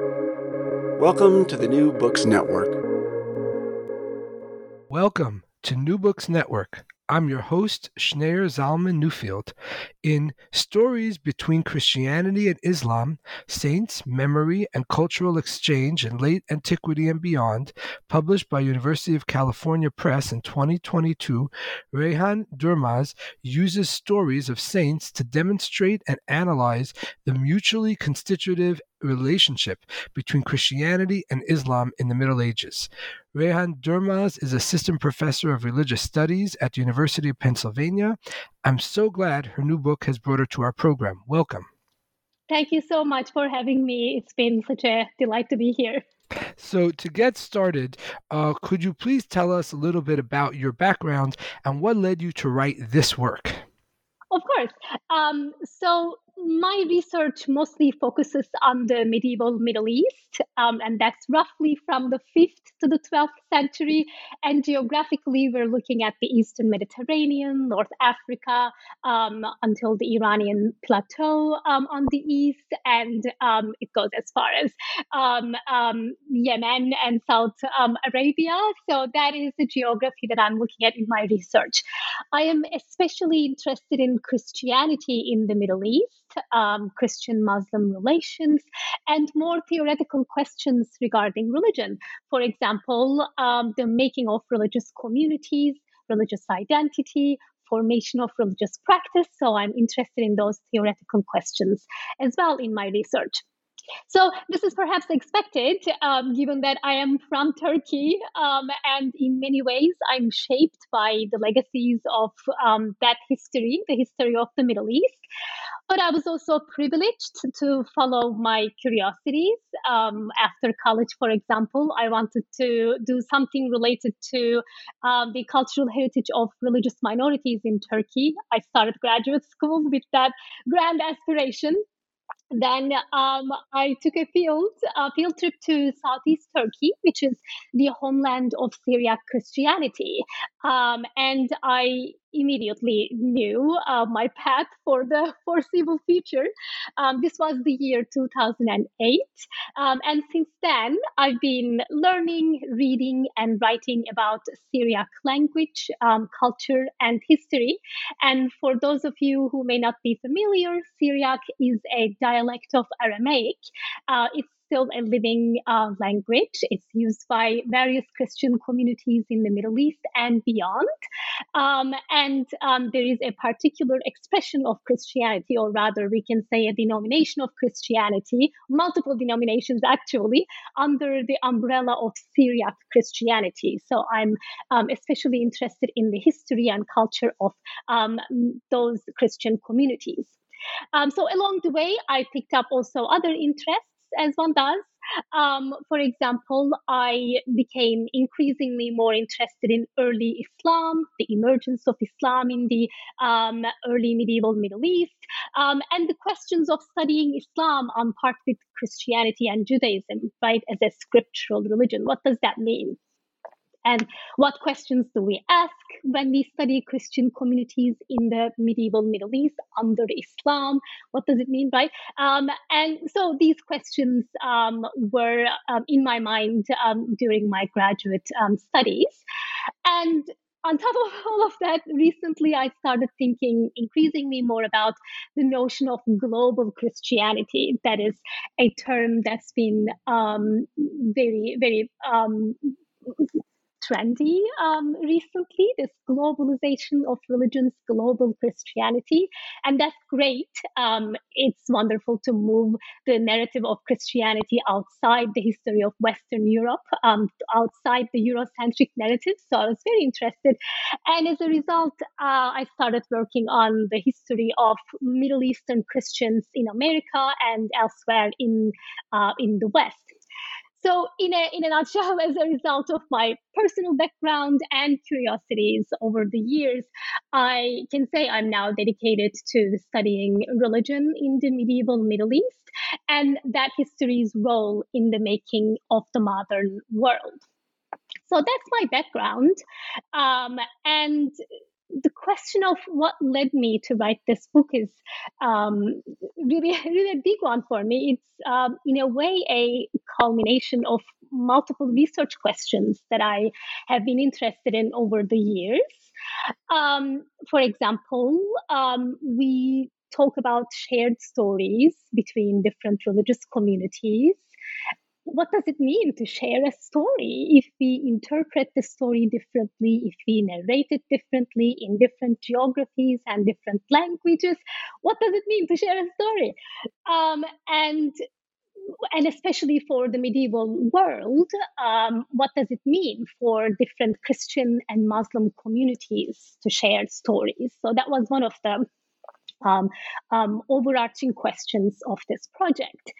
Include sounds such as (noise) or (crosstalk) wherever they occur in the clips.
Welcome to the New Books Network. Welcome to New Books Network. I'm your host, Schneur Zalman Newfield. In Stories Between Christianity and Islam Saints, Memory, and Cultural Exchange in Late Antiquity and Beyond, published by University of California Press in 2022, Reyhan Durmaz uses stories of saints to demonstrate and analyze the mutually constitutive relationship between Christianity and Islam in the Middle Ages. Reyhan Durmaz is assistant professor of religious studies at the University of Pennsylvania. I'm so glad her new book has brought her to our program. Welcome. Thank you so much for having me. It's been such a delight to be here. So, to get started, uh, could you please tell us a little bit about your background and what led you to write this work? Of course. Um, so, my research mostly focuses on the medieval Middle East, um, and that's roughly from the 5th to the 12th century. And geographically, we're looking at the Eastern Mediterranean, North Africa, um, until the Iranian plateau um, on the east, and um, it goes as far as um, um, Yemen and South Arabia. So that is the geography that I'm looking at in my research. I am especially interested in Christianity in the Middle East um, Christian Muslim relations, and more theoretical questions regarding religion. For example, um, the making of religious communities, religious identity, formation of religious practice. So I'm interested in those theoretical questions as well in my research. So this is perhaps expected, um, given that I am from Turkey, um, and in many ways I'm shaped by the legacies of um, that history, the history of the Middle East. But I was also privileged to follow my curiosities. Um, after college, for example, I wanted to do something related to um, the cultural heritage of religious minorities in Turkey. I started graduate school with that grand aspiration then um, I took a field a field trip to southeast Turkey, which is the homeland of Syriac Christianity, um, and I immediately knew uh, my path for the (laughs) foreseeable future. Um, this was the year 2008. Um, and since then, I've been learning, reading, and writing about Syriac language, um, culture, and history. And for those of you who may not be familiar, Syriac is a dialect of Aramaic. Uh, it's still a living uh, language. It's used by various Christian communities in the Middle East and beyond. Um, and um, there is a particular expression of Christianity, or rather, we can say a denomination of Christianity, multiple denominations actually, under the umbrella of Syriac Christianity. So I'm um, especially interested in the history and culture of um, those Christian communities. Um, so along the way, I picked up also other interests as one does. Um, for example, I became increasingly more interested in early Islam, the emergence of Islam in the um, early medieval Middle East, um, and the questions of studying Islam on part with Christianity and Judaism, right, as a scriptural religion. What does that mean? And what questions do we ask when we study Christian communities in the medieval Middle East under Islam? What does it mean, right? Um, and so these questions um, were um, in my mind um, during my graduate um, studies. And on top of all of that, recently I started thinking increasingly more about the notion of global Christianity. That is a term that's been um, very, very trendy um, recently this globalization of religions global christianity. And that's great. Um, it's wonderful to move the narrative of christianity outside the history of western europe um, outside the eurocentric narrative. So i was very interested. And as a result uh, i started working on the history of middle eastern christians in america and elsewhere in uh, in the west so, in a, in a nutshell, (laughs) as a result of my personal background and curiosities over the years, I can say I'm now dedicated to studying religion in the medieval Middle East and that history's role in the making of the modern world. So that's my background. Um, and the question of what led me to write this book is um, really, (laughs) really a big one for me. It's, um, in a way, a culmination of multiple research questions that I have been interested in over the years. Um, for example, um, we talk about shared stories between different religious communities what does it mean to share a story if we interpret the story differently, if we narrate it differently in different geographies and different languages? What does it mean to share a story? Um, and and especially for the medieval world, um, what does it mean for different Christian and Muslim communities to share stories? So that was one of the um, um, overarching questions of this project.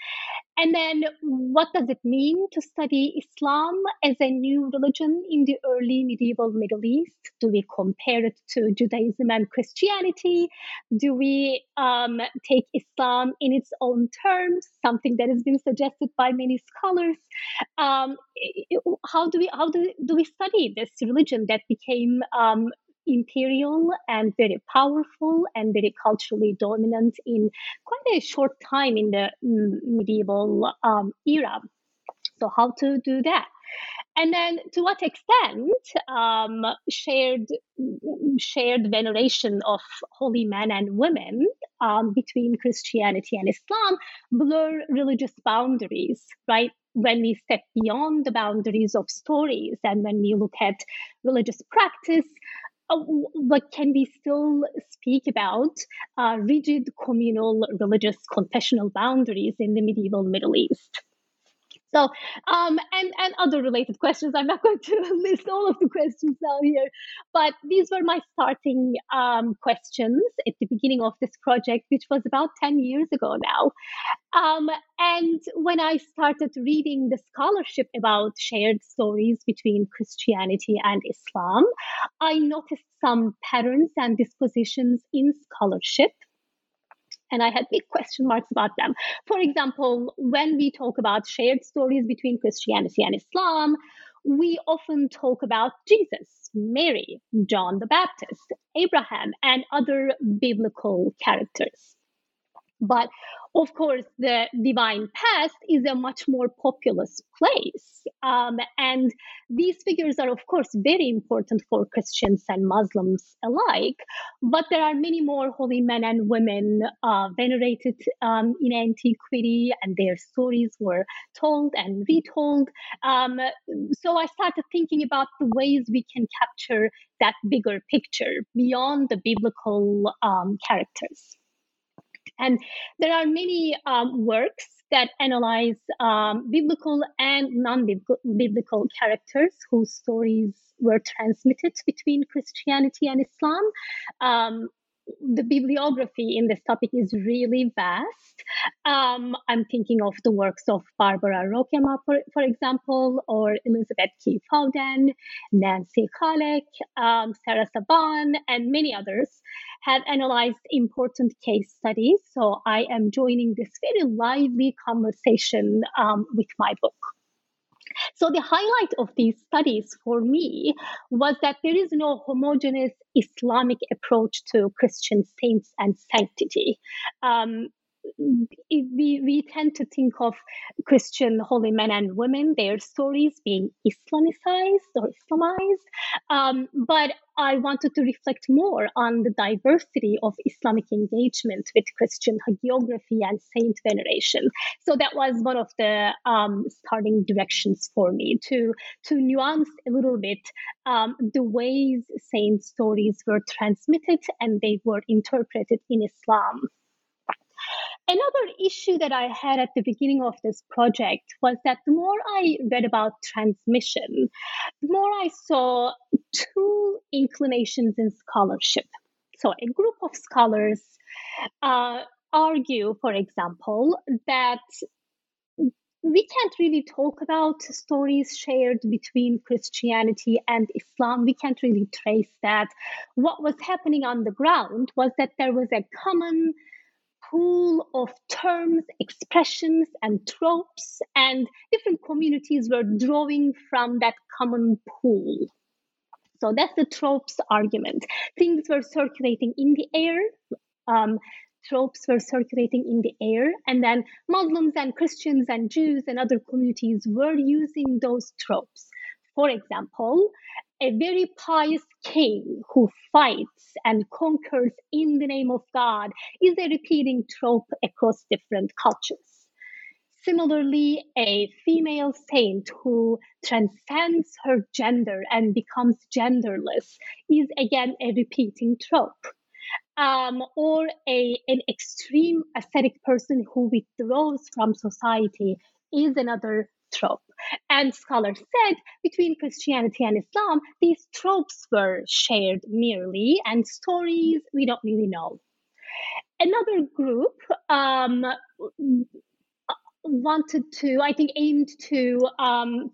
And then, what does it mean to study Islam as a new religion in the early medieval Middle East? Do we compare it to Judaism and Christianity? Do we um, take Islam in its own terms, something that has been suggested by many scholars? Um, how do we how do, do we study this religion that became um, imperial and very powerful and very culturally dominant in quite a short time in the mm, medieval um, era. So, how to do that? And then, to what extent um, shared shared veneration of holy men and women um, between Christianity and Islam blur religious boundaries, right? When we step beyond the boundaries of stories and when we look at religious practice, uh, but can we still speak about uh, rigid communal religious confessional boundaries in the medieval Middle East? So, um, and, and other related questions. I'm not (laughs) going to list all of the questions now here, but these were my starting um, questions at the beginning of this project, which was about 10 years ago now. Um, and when I started reading the scholarship about shared stories between Christianity and Islam, I noticed some patterns and dispositions in scholarship and I had big question marks about them. For example, when we talk about shared stories between Christianity and Islam, we often talk about Jesus, Mary, John the Baptist, Abraham, and other biblical characters. But of course, the divine past is a much more populous place. Um, and these figures are, of course, very important for Christians and Muslims alike. But there are many more holy men and women uh, venerated um, in antiquity, and their stories were told and retold. Um, so I started thinking about the ways we can capture that bigger picture beyond the biblical um, characters. And there are many um, works that analyze um, biblical and non biblical characters whose stories were transmitted between Christianity and Islam. Um, the bibliography in this topic is really vast. Um, I'm thinking of the works of Barbara Roggema, for, for example, or Elizabeth Key Fowden, Nancy Khalek, um, Sarah Saban, and many others have analyzed important case studies. So I am joining this very lively conversation um, with my book. So, the highlight of these studies for me was that there is no homogeneous Islamic approach to Christian saints and sanctity. Um, we, we tend to think of Christian holy men and women, their stories being Islamicized or Islamized. Um, but I wanted to reflect more on the diversity of Islamic engagement with Christian hagiography and saint veneration. So that was one of the um, starting directions for me to, to nuance a little bit um, the ways saint stories were transmitted and they were interpreted in Islam. Another issue that I had at the beginning of this project was that the more I read about transmission, the more I saw two inclinations in scholarship. So, a group of scholars uh, argue, for example, that we can't really talk about stories shared between Christianity and Islam. We can't really trace that. What was happening on the ground was that there was a common pool of terms, expressions, and tropes, and different communities were drawing from that common pool. So that's the tropes argument. Things were circulating in the air. Um, tropes were circulating in the air, and then Muslims and Christians and Jews and other communities were using those tropes. For example, a very pious king who fights and conquers in the name of God is a repeating trope across different cultures. Similarly, a female saint who transcends her gender and becomes genderless is again a repeating trope. Um, or a, an extreme ascetic person who withdraws from society is another trope. And scholars said between Christianity and Islam, these tropes were shared merely, and stories we don't really know. Another group um, wanted to, I think, aimed to um,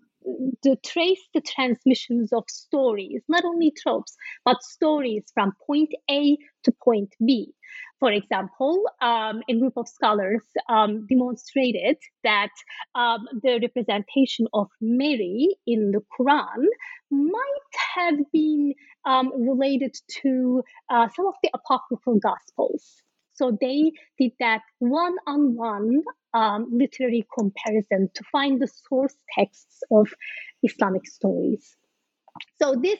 to trace the transmissions of stories, not only tropes, but stories from point A to point B. For example, um, a group of scholars um, demonstrated that um, the representation of Mary in the Quran might have been um, related to uh, some of the apocryphal gospels. So they did that one on one literary comparison to find the source texts of Islamic stories. So this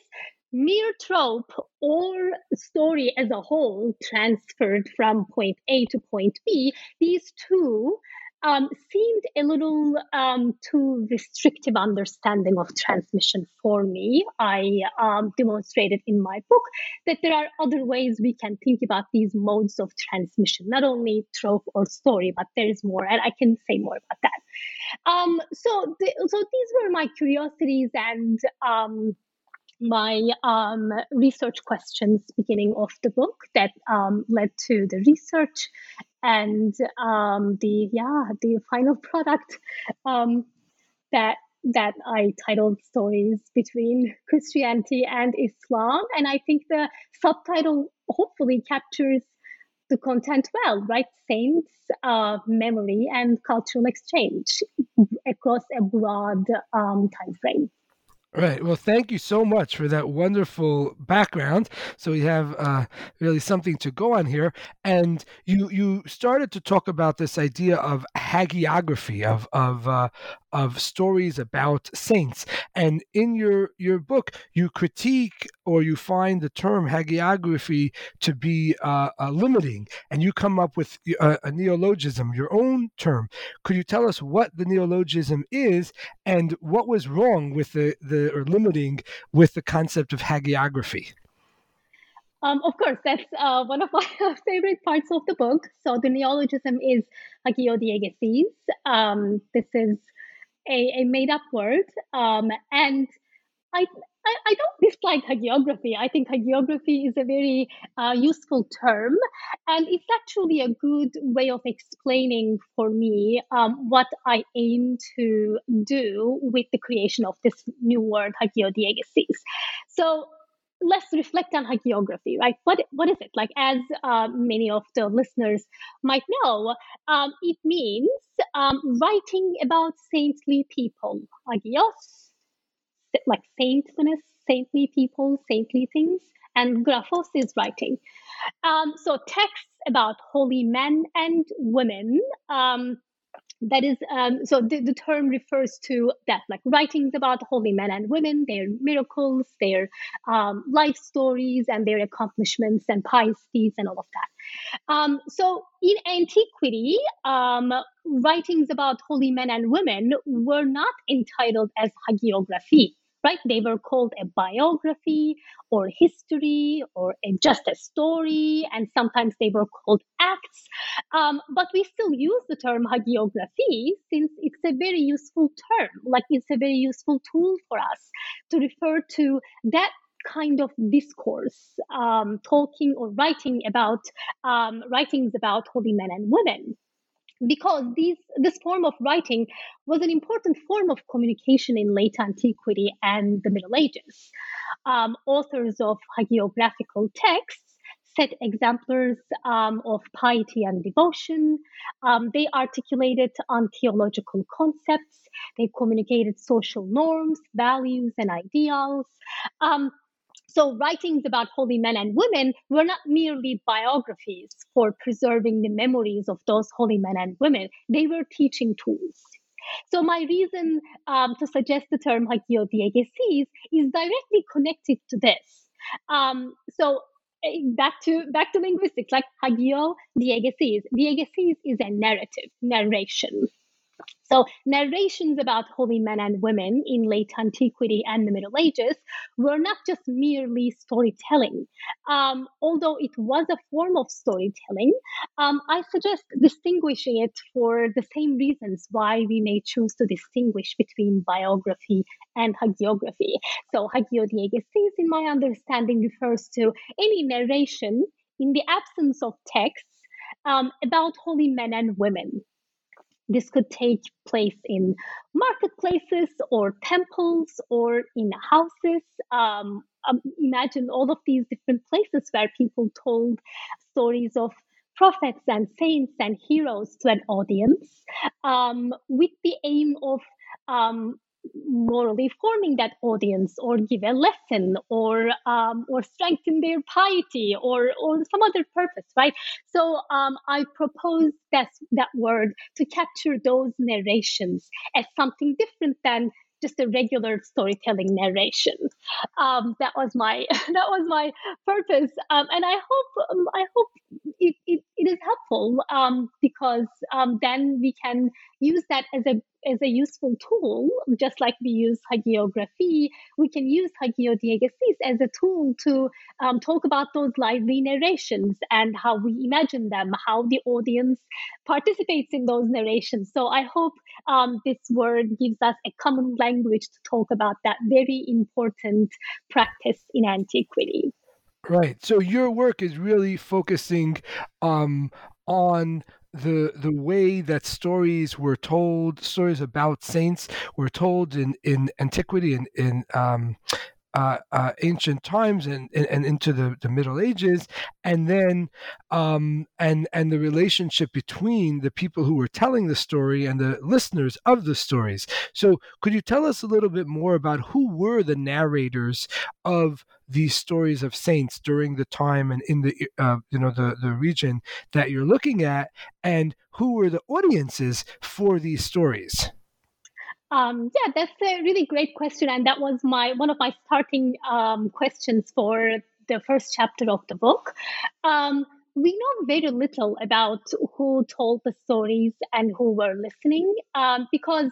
mere trope or story as a whole transferred from point A to point B, these two um, seemed a little um, too restrictive understanding of transmission for me. I um, demonstrated in my book that there are other ways we can think about these modes of transmission, not only trope or story, but there is more, and I can say more about that. Um, so, the, so these were my curiosities and um, my um, research questions beginning of the book that um, led to the research and um, the yeah the final product um, that that I titled stories between Christianity and Islam. And I think the subtitle hopefully captures the content well right? Saints uh, memory and cultural exchange across a broad um, time frame Right. Well, thank you so much for that wonderful background. So we have uh, really something to go on here. And you you started to talk about this idea of hagiography of of uh, of stories about saints. And in your your book, you critique or you find the term hagiography to be uh, uh, limiting, and you come up with a, a, neologism, your own term. Could you tell us what the neologism is and what was wrong with the, the or limiting with the concept of hagiography? Um, of course, that's uh, one of (laughs) my favorite parts of the book. So the neologism is hagiodiegesis. Um, this is a, a made up word. Um, and I, I, I, don't dislike hagiography. I think hagiography is a very uh, useful term, and it's actually a good way of explaining for me um, what I aim to do with the creation of this new word, hagiodiegesis. So let's reflect on hagiography, right? What what is it like? As uh, many of the listeners might know, um, it means um, writing about saintly people, hagios, like saintliness, saintly people, saintly things, and graphos is writing. Um, so texts about holy men and women um, that is um, so the, the term refers to that like writings about holy men and women their miracles their um, life stories and their accomplishments and deeds and all of that um, so in antiquity um, writings about holy men and women were not entitled as hagiography right? They were called a biography or history or a, just a story, and sometimes they were called acts. Um, but we still use the term hagiography since it's a very useful term, like it's a very useful tool for us to refer to that kind of discourse, um, talking or writing about um, writings about holy men and women because these, this form of writing was an important form of communication in late antiquity and the Middle Ages. Um, authors of hagiographical texts set exemplars um, of piety and devotion. Um, they articulated on theological concepts. They communicated social norms, values, and ideals. Um, So, writings about holy men and women were not merely biographies for preserving the memories of those holy men and women, they were teaching tools. So, my reason um, to suggest the term hagiodiegesis is directly connected to this. Um, so, eh, back to back to linguistics, like hagio diegesis. Diegesis is a narrative, narration. So, narrations about holy men and women in late antiquity and the Middle Ages were not just merely storytelling. Um, although it was a form of storytelling, um, I suggest distinguishing it for the same reasons why we may choose to distinguish between biography and hagiography. So, hagiodiegesis, in my understanding, refers to any narration in the absence of texts um, about holy men and women this could take place in marketplaces or temples or in houses. Um, um, imagine all of these different places where people told stories of prophets and saints and heroes to an audience um, with the aim of um, morally forming that audience or give a lesson or um, or strengthen their piety or or some other purpose right so um, i propose that that word to capture those narrations as something different than just a regular storytelling narration. Um, that was my (laughs) that was my purpose, um, and I hope um, I hope it, it, it is helpful um, because um, then we can use that as a as a useful tool, just like we use hagiography, we can use hagiodiegesis as a tool to um, talk about those lively narrations and how we imagine them, how the audience participates in those narrations. So I hope um, this word gives us a common language to talk about that very important practice in antiquity. Right. So your work is really focusing um, on the the way that stories were told, stories about saints were told in in antiquity and in, in um, uh, uh, ancient times and, and, and, into the, the Middle Ages, and then um, and and the relationship between the people who were telling the story and the listeners of the stories. So, could you tell us a little bit more about who were the narrators of these stories of saints during the time and in the uh, you know the the region that you're looking at, and who were the audiences for these stories? Um, yeah, that's a really great question, and that was my one of my starting um, questions for the first chapter of the book. Um, we know very little about who told the stories and who were listening um, because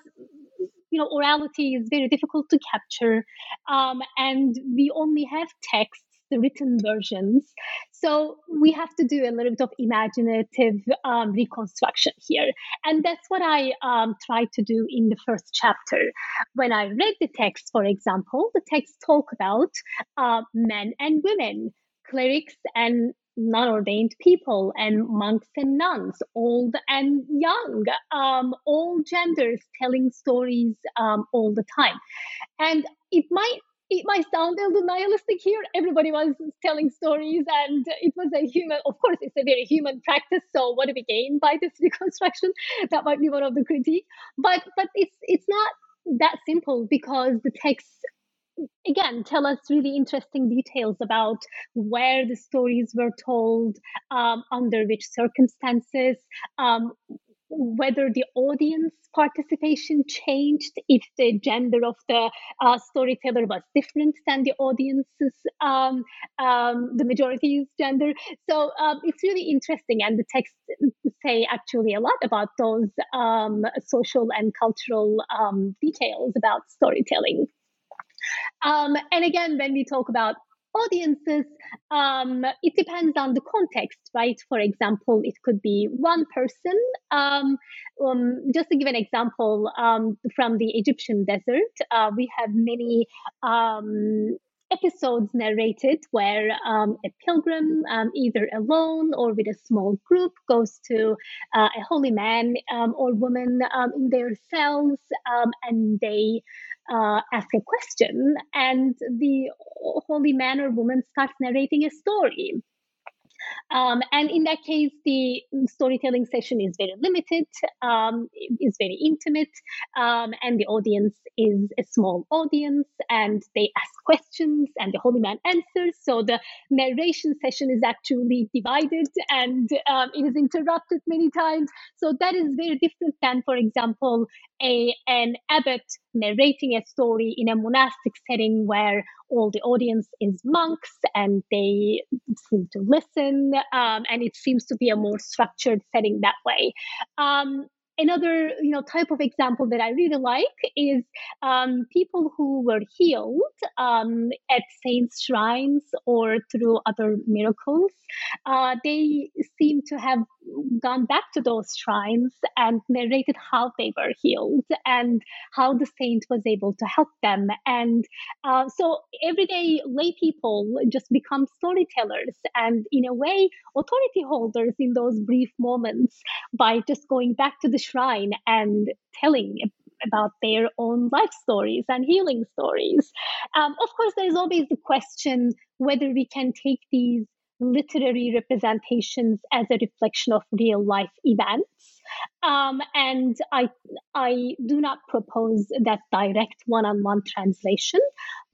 you know orality is very difficult to capture um, and we only have text the written versions. So we have to do a little bit of imaginative um, reconstruction here. And that's what I um, tried to do in the first chapter. When I read the text, for example, the text talk about uh, men and women, clerics and non-ordained people and monks and nuns old and young um, all genders telling stories um, all the time and it might it might sound a little nihilistic here. Everybody was telling stories, and it was a human. Of course, it's a very human practice. So, what do we gain by this (laughs) reconstruction? That might be one of the critique. But but it's it's not that simple because the texts again tell us really interesting details about where the stories were told um, under which circumstances um, whether the audience participation changed, if the gender of the uh, storyteller was different than the audience's, um, um, the majority's gender. So um, it's really interesting, and the texts say actually a lot about those um, social and cultural um, details about storytelling. Um, and again, when we talk about audiences, um, it depends on the context, right? For example, it could be one person. Um, um, just to give an example um, from the Egyptian desert, uh, we have many um, episodes narrated where um, a pilgrim, um, either alone or with a small group, goes to uh, a holy man um, or woman in their cells and they uh, ask a question, and the holy man or woman starts narrating a story. Um, and in that case, the storytelling session is very limited, um, is very intimate, um, and the audience is a small audience, and they ask questions, and the holy man answers. So the narration session is actually divided, and um, it is interrupted many times. So that is very different than, for example, a an abbot narrating a story in a monastic setting where all the audience is monks and they seem to listen um, and it seems to be a more structured setting that way um, another you know type of example that I really like is um, people who were healed um, at saints' shrines or through other miracles. Uh, they seem to have gone back to those shrines and narrated how they were healed and how the saint was able to help them. And uh, so everyday lay people just become storytellers and, in a way, authority holders in those brief moments by just going back to the shrine and telling about their own life stories and healing stories. Um, of course, there's always the question whether we can take these literary representations as a reflection of real life events. Um, and I, I do not propose that direct one on one translation.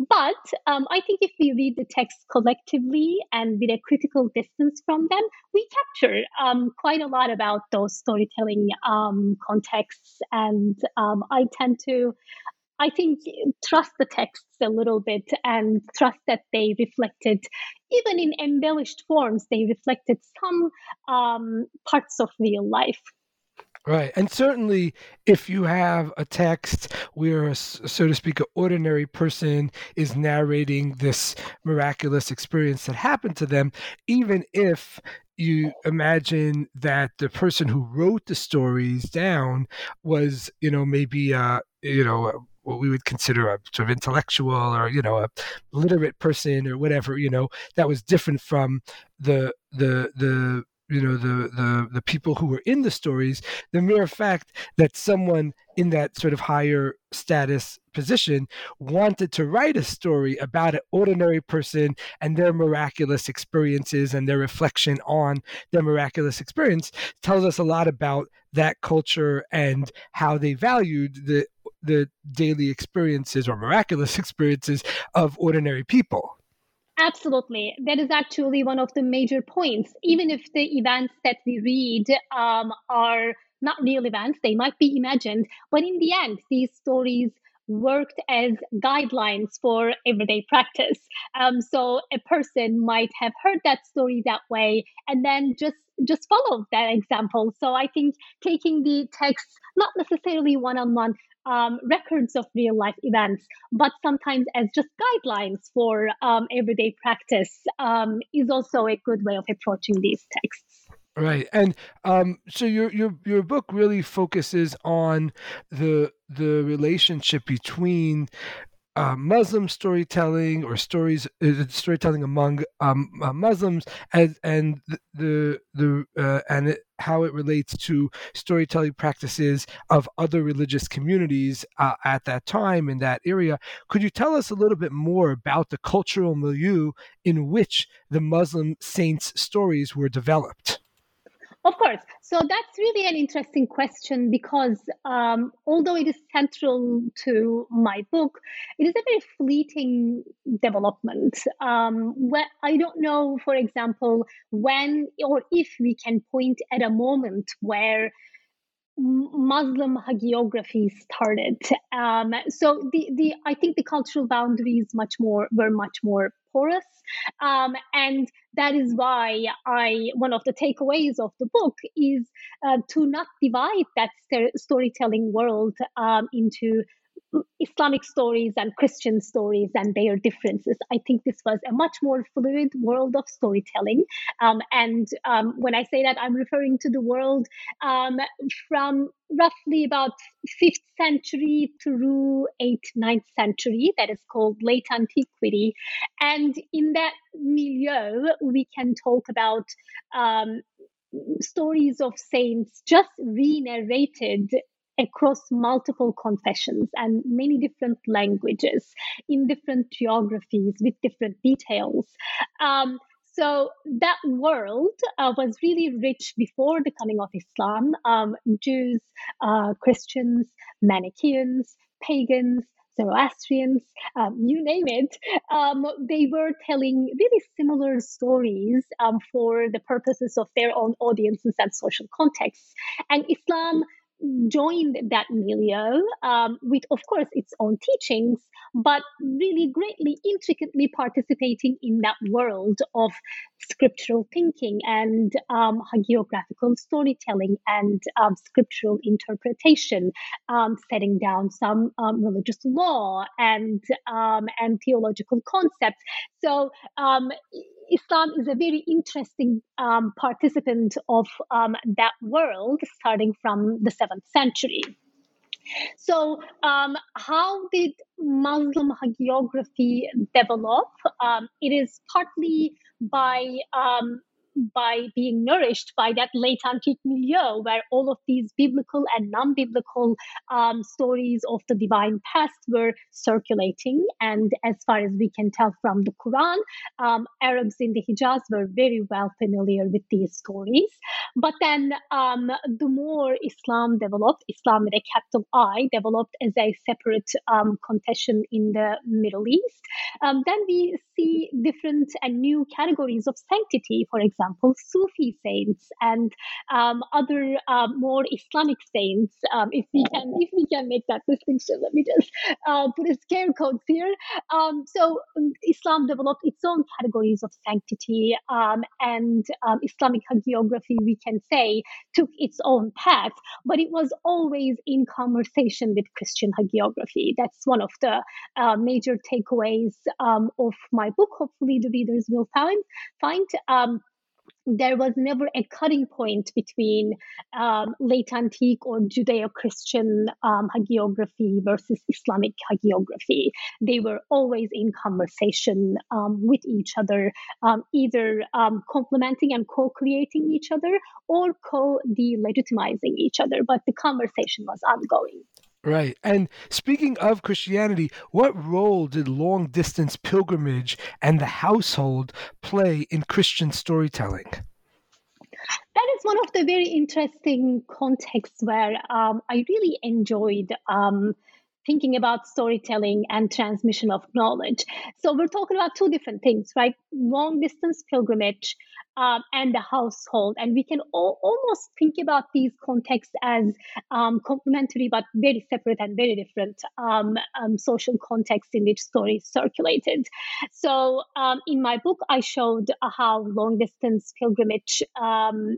But um, I think if we read the text collectively and with a critical distance from them, we capture um, quite a lot about those storytelling um, contexts. And um, I tend to I think trust the texts a little bit and trust that they reflected, even in embellished forms, they reflected some um, parts of real life. Right. And certainly, if you have a text where, so to speak, an ordinary person is narrating this miraculous experience that happened to them, even if you imagine that the person who wrote the stories down was, you know, maybe, uh, you know, what we would consider a sort of intellectual or you know a literate person or whatever you know that was different from the the the you know the the the people who were in the stories the mere fact that someone in that sort of higher status position wanted to write a story about an ordinary person and their miraculous experiences and their reflection on their miraculous experience tells us a lot about that culture and how they valued the the daily experiences or miraculous (laughs) experiences of ordinary people. Absolutely. That is actually one of the major points. Even if the events that we read um, are not real events, they might be imagined, but in the end, these stories worked as guidelines for everyday practice. Um, so a person might have heard that story that way and then just just follow that example. So I think taking the text, not necessarily one on one, um, records of real life events, but sometimes as just guidelines for um, everyday practice um, is also a good way of approaching these texts. Right, and um, so your your your book really focuses on the the relationship between uh, Muslim storytelling or stories uh, storytelling among um, uh, Muslims and and the the uh, and it, how it relates to storytelling practices of other religious communities uh, at that time in that area. Could you tell us a little bit more about the cultural milieu in which the Muslim saints' stories were developed? Of course. So that's really an interesting question because um, although it is central to my book, it is a very fleeting development. Um, where I don't know, for example, when or if we can point at a moment where Muslim hagiography started. Um, so the, the I think the cultural boundaries much more were much more porous. Um, and that is why I one of the takeaways of the book is uh, to not divide that st- storytelling world um, into Islamic stories and Christian stories and their differences. I think this was a much more fluid world of storytelling. Um, and um, when I say that, I'm referring to the world um, from roughly about 5th century through 8th, 9th century, that is called late antiquity. And in that milieu, we can talk about um, stories of saints just re narrated across multiple confessions and many different languages in different geographies with different details. Um, So that world uh, was really rich before the coming of Islam. Um, Jews, uh, Christians, Manichaeans, pagans, Zoroastrians, um, you name it, um, they were telling really similar stories um, for the purposes of their own audiences and social contexts. And Islam joined that milieu um, with, of course, its own teachings, but really greatly, intricately participating in that world of scriptural thinking and um, hagiographical storytelling and um, scriptural interpretation, um, setting down some um, religious law and um, and theological concepts. So Islam is a very interesting um, participant of um, that world starting from the 7th century. So, um, how did Muslim hagiography develop? Um, it is partly by um, by being nourished by that late antique milieu where all of these biblical and non-biblical um, stories of the divine past were circulating. And as far as we can tell from the quran um, arabs in the hijaz were very well familiar with these stories. But then um, the more islam developed islam with a capital i developed as a separate um, confession in the middle east um, then we see different and new categories of sanctity for example Sufi saints and um, other uh, more Islamic saints. Um, if we can, if we can make that distinction, let me just uh, put a scare quotes here. Um, so um, Islam developed its own categories of sanctity, um, and Islamic hagiography, we can say, took its own path, but it was always in conversation with Christian hagiography. That's one of the uh, major takeaways of my book. Hopefully, the readers will find find Um, there was never a cutting point between um, late antique or Judeo Christian um, hagiography versus Islamic hagiography. They were always in conversation um, with each other, um, either um, complementing and co creating each other or co delegitimizing each other, but the conversation was ongoing. Right. And speaking of Christianity, what role did long distance pilgrimage and the household play in Christian storytelling? That is one of the very interesting contexts where um, I really enjoyed um, thinking about storytelling and transmission of knowledge. So we're talking about two different things, right? Long distance pilgrimage um, and the household. And we can all, almost think about these contexts as um, complementary but very separate and very different um, um social contexts in which stories circulated. So um, in my book, I showed how long distance pilgrimage um,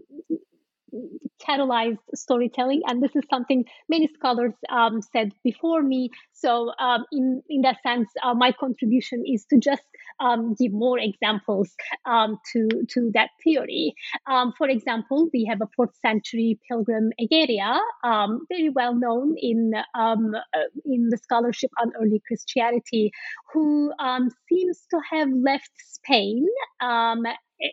catalyzed storytelling. And this is something many scholars um, said before me. So um, in in that sense uh, my contribution is to just um, give more examples um, to to that theory. Um, for example we have a fourth century pilgrim Egeria um, very well known in uh, in the scholarship on early Christianity who seems to have left Spain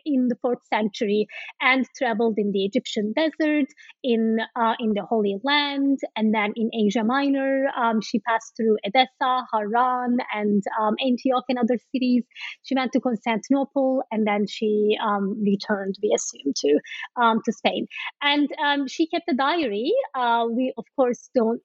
in the fourth century and traveled in the Egyptian desert, in uh, in the Holy Land, and then in Asia Minor. Um, she passed through Edessa, Haran, and um, Antioch and other cities. She went to Constantinople, and then she um, returned, we assume, to um, to Spain. And um, she kept a diary. Uh, we of course don't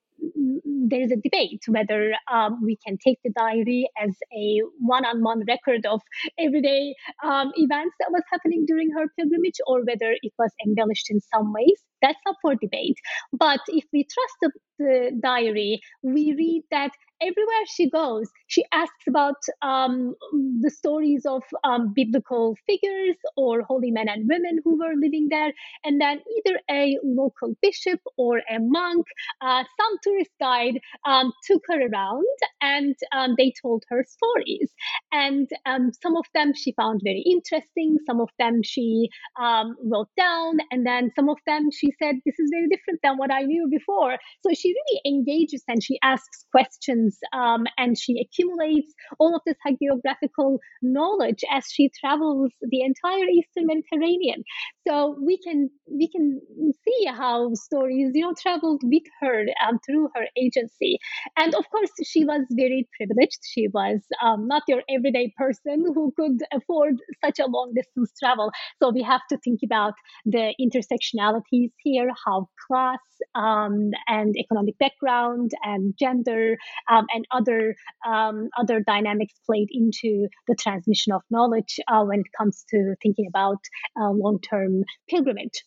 there is a debate whether um, we can take the diary as a one-on-one record of everyday um, events that was happening during her pilgrimage or whether it was embellished in some ways that's up for debate but if we trust the, the diary we read that everywhere she goes, she asks about um, the stories of um, biblical figures or holy men and women who were living there. And then either a local bishop or a monk, uh, some tourist guide um, took her around and um, they told her stories. And um, some of them she found very interesting, some of them she um, wrote down, and then some of them she said, This is very different than what I knew before. So she really engages and she asks questions um, and she accumulates all of this hagiographical knowledge as she travels the entire Eastern Mediterranean. So we can we can see how stories you know traveled with her um, through her agency, and of course she was very privileged. She was um, not your everyday person who could afford such a long distance travel. So we have to think about the intersectionalities here, how class um, and economic background and gender um, and other um, other dynamics played into the transmission of knowledge uh, when it comes to thinking about uh, long term pilgrimage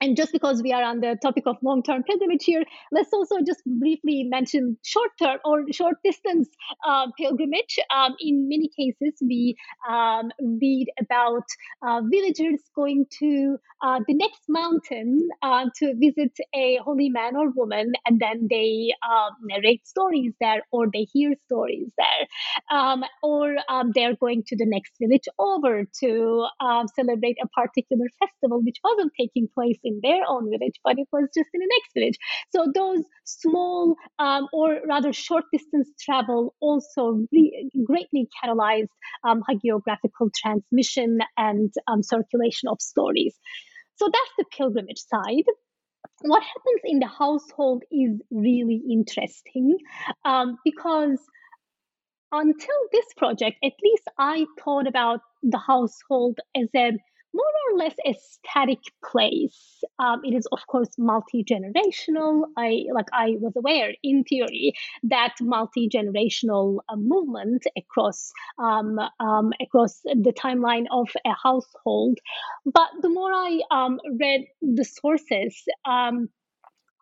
and just because we are on the topic of long-term pilgrimage here, let's also just briefly mention short-term or short-distance uh, pilgrimage. Um, in many cases, we um, read about uh, villagers going to uh, the next mountain uh, to visit a holy man or woman, and then they um, narrate stories there, or they hear stories there, um, or um, they're going to the next village over to um, celebrate a particular festival which wasn't taking place place in their own village, but it was just in the next village. So those small um, or rather short distance travel also re- greatly catalyzed um, hagiographical transmission and um, circulation of stories. So that's the pilgrimage side what happens in the household is really interesting um, because until this project, at least I thought about the household as a more or less a static place. Um, it is of course multi generational. I like I was aware in theory that multi generational uh, movement across um, um, across the timeline of a household. But the more I um, read the sources, um,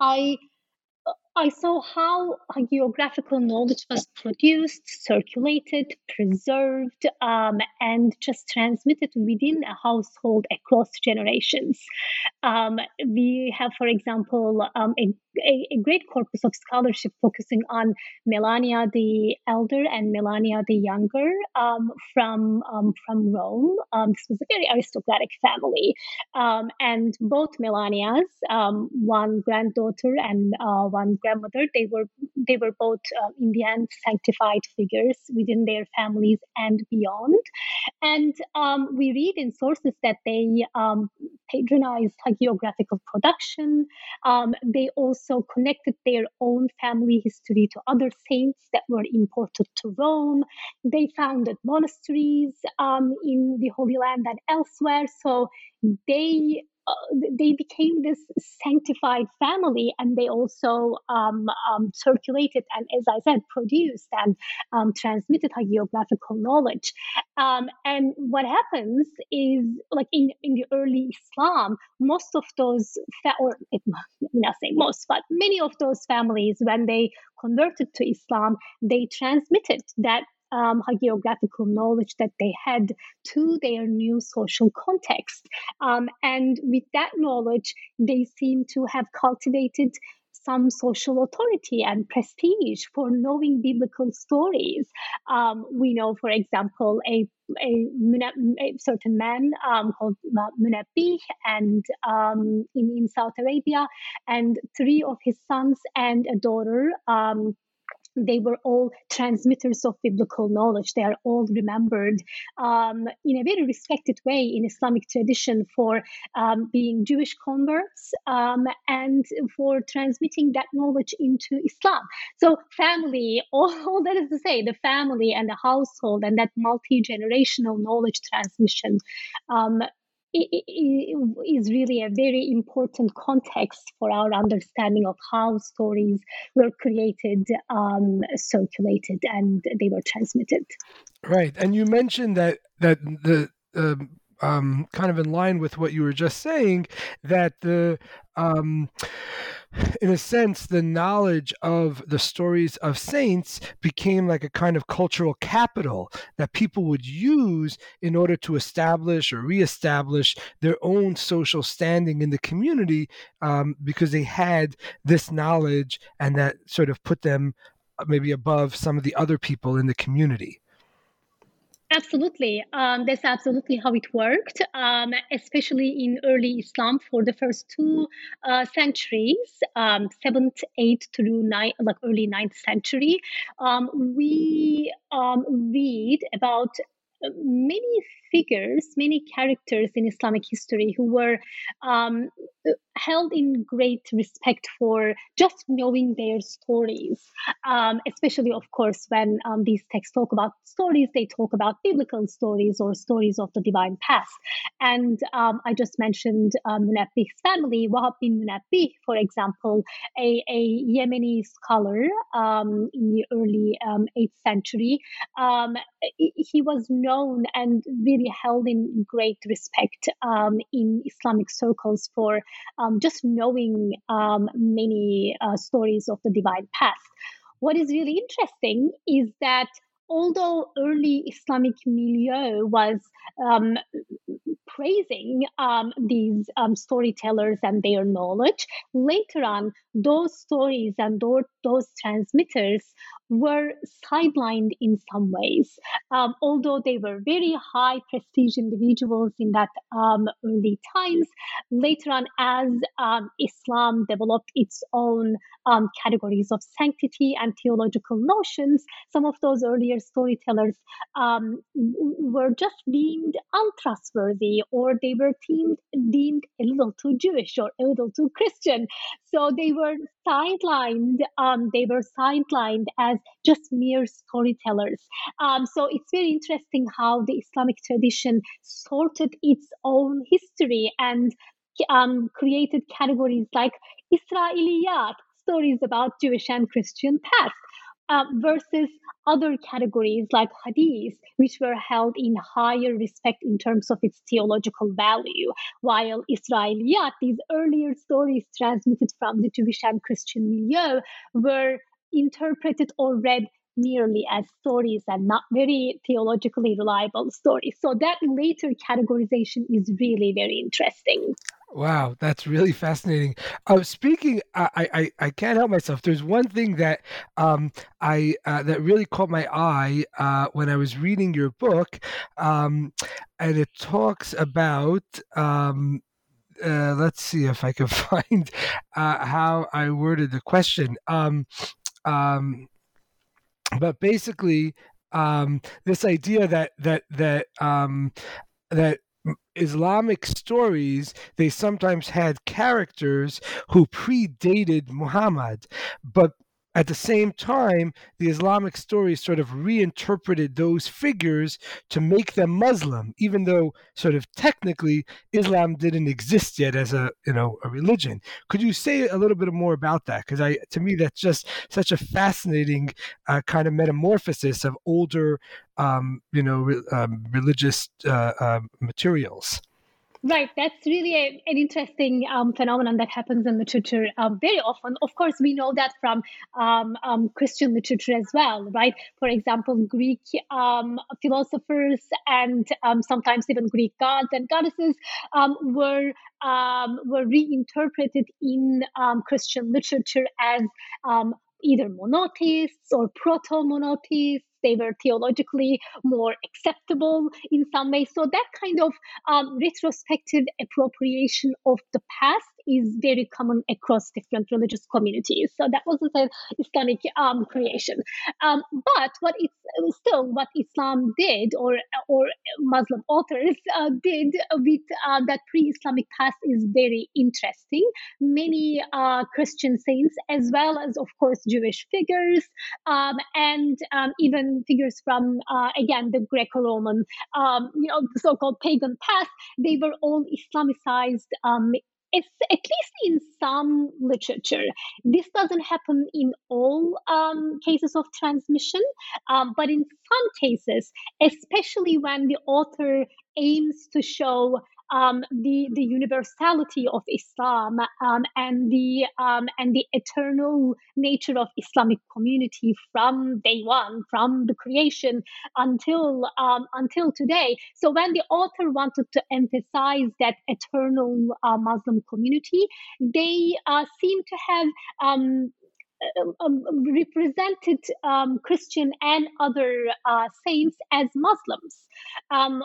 I I saw how hagiographical knowledge was produced, circulated, preserved, um, and just transmitted within a household across generations. Um, we have, for example, um, a, a, great corpus of scholarship focusing on Melania the Elder and Melania the Younger um, from um, from Rome. Um, this was a very aristocratic family, and both Melanias, one granddaughter and uh, one grandmother. They were they were both uh, Indian sanctified figures within their families and beyond. And um, we read in sources that they um, patronized hagiographical production. Um, they also connected their own family history to other saints that were imported to Rome. They founded monasteries um, in the Holy Land and elsewhere. So they uh, they became this sanctified family and they also um, um, circulated and as i said produced and um, transmitted hagiographical knowledge. Um, and what happens is like in, in the early islam most of those fa- or it, not say most but many of those families when they converted to islam they transmitted that um, hagiographical knowledge that they had to their new social context. Um, and with that knowledge, they seem to have cultivated some social authority and prestige for knowing biblical stories. Um, we know, for example, a a, a certain man um, called Munabbih and um, in, in South Arabia, and three of his sons and a daughter um, they were all transmitters of biblical knowledge. They are all remembered um, in a very respected way in Islamic tradition for um, being Jewish converts um, and for transmitting that knowledge into Islam. So, family, (laughs) all, all that is to say, the family and the household and that multi generational knowledge transmission um, is really a very important context for our understanding of how stories were created, um, circulated, and they were transmitted. Right, and you mentioned that that the um, um, kind of in line with what you were just saying, that the um, in a sense, the knowledge of the stories of saints became like a kind of cultural capital that people would use in order to establish or reestablish their own social standing in the community um, because they had this knowledge and that sort of put them uh, maybe above some of the other people in the community. Absolutely. Um, that's absolutely how it worked, um, especially in early Islam for the first two uh, centuries, um, 7th, 8th through 9th, like early 9th century. Um, we um, read about many figures, many characters in Islamic history who were um, held in great respect for just knowing their stories. Um, especially, of course, when um, these texts talk about stories, they talk about biblical stories or stories of the divine past. And um, I just mentioned um, Munabbih's family, Wahab bin Munabbih, for example, a, a Yemeni scholar um, in the early 8th um, century. He was known and really held in great respect in Islamic circles for um, just knowing um, many uh, stories of the divine past. What is really interesting is that although early Islamic milieu was um, praising um, these um, storytellers and their knowledge, later on, those stories and those, those transmitters were sidelined in some ways. Um, although they were very high prestige individuals in that um, early times, later on, as um, Islam developed its own categories of sanctity and theological notions, some of those earlier storytellers um, were just deemed untrustworthy or they were deemed, deemed a little too Jewish or a little too Christian. So they were sidelined. Um, they were sidelined as just mere storytellers. Um, so it's very interesting how the Islamic tradition sorted its own history and um, created categories like Israeliyat, stories about Jewish and Christian past. Uh, versus other categories like hadith, which were held in higher respect in terms of its theological value, while Israeliyat, these earlier stories transmitted from the Jewish and Christian milieu, were interpreted or read merely as stories and not very theologically reliable stories. So that later categorization is really very interesting. Wow, that's really fascinating. Uh, speaking, I, I I can't help myself. There's one thing that um I uh, that really caught my eye uh, when I was reading your book, um, and it talks about um. Uh, let's see if I can (laughs) find uh, how I worded the question. Um, um, but basically, um, this idea that that that um, that Islamic stories, they sometimes had characters who predated Muhammad, but at the same time, the Islamic stories sort of reinterpreted those figures to make them Muslim, even though sort of technically Islam didn't exist yet as a you know a religion. Could you say a little bit more about that? Because I, to me, that's just such a fascinating uh, kind of metamorphosis of older, um, you know, re- um, religious uh, uh, materials. Right, that's really a, an interesting um, phenomenon that happens in literature um, very often. Of course, we know that from um, um Christian literature as well, right? For example, Greek um, philosophers and um, sometimes even Greek gods and goddesses were were reinterpreted in Christian literature as either monotheists or proto-monotheists they were theologically more acceptable in some ways. So that kind of um, retrospective appropriation of the past is very common across different religious communities. So that was an Islamic um, creation. Um, but what it's still what Islam did, or or Muslim authors uh, did with uh, that pre-Islamic past, is very interesting. Many uh, Christian saints, as well as of course Jewish figures, um, and um, even figures from uh, again the Greco-Roman, um, you know, so-called pagan past, they were all Islamicized um, it's at least in some literature. This doesn't happen in all um, cases of transmission, um, but in some cases, especially when the author aims to show um, the the universality of Islam um, and the um, and the eternal nature of Islamic community from day one, from the creation until um, until today. So when the author wanted to emphasize that eternal uh, Muslim community, they uh, seem to have um, represented um, Christian and other uh, saints as Muslims. Um,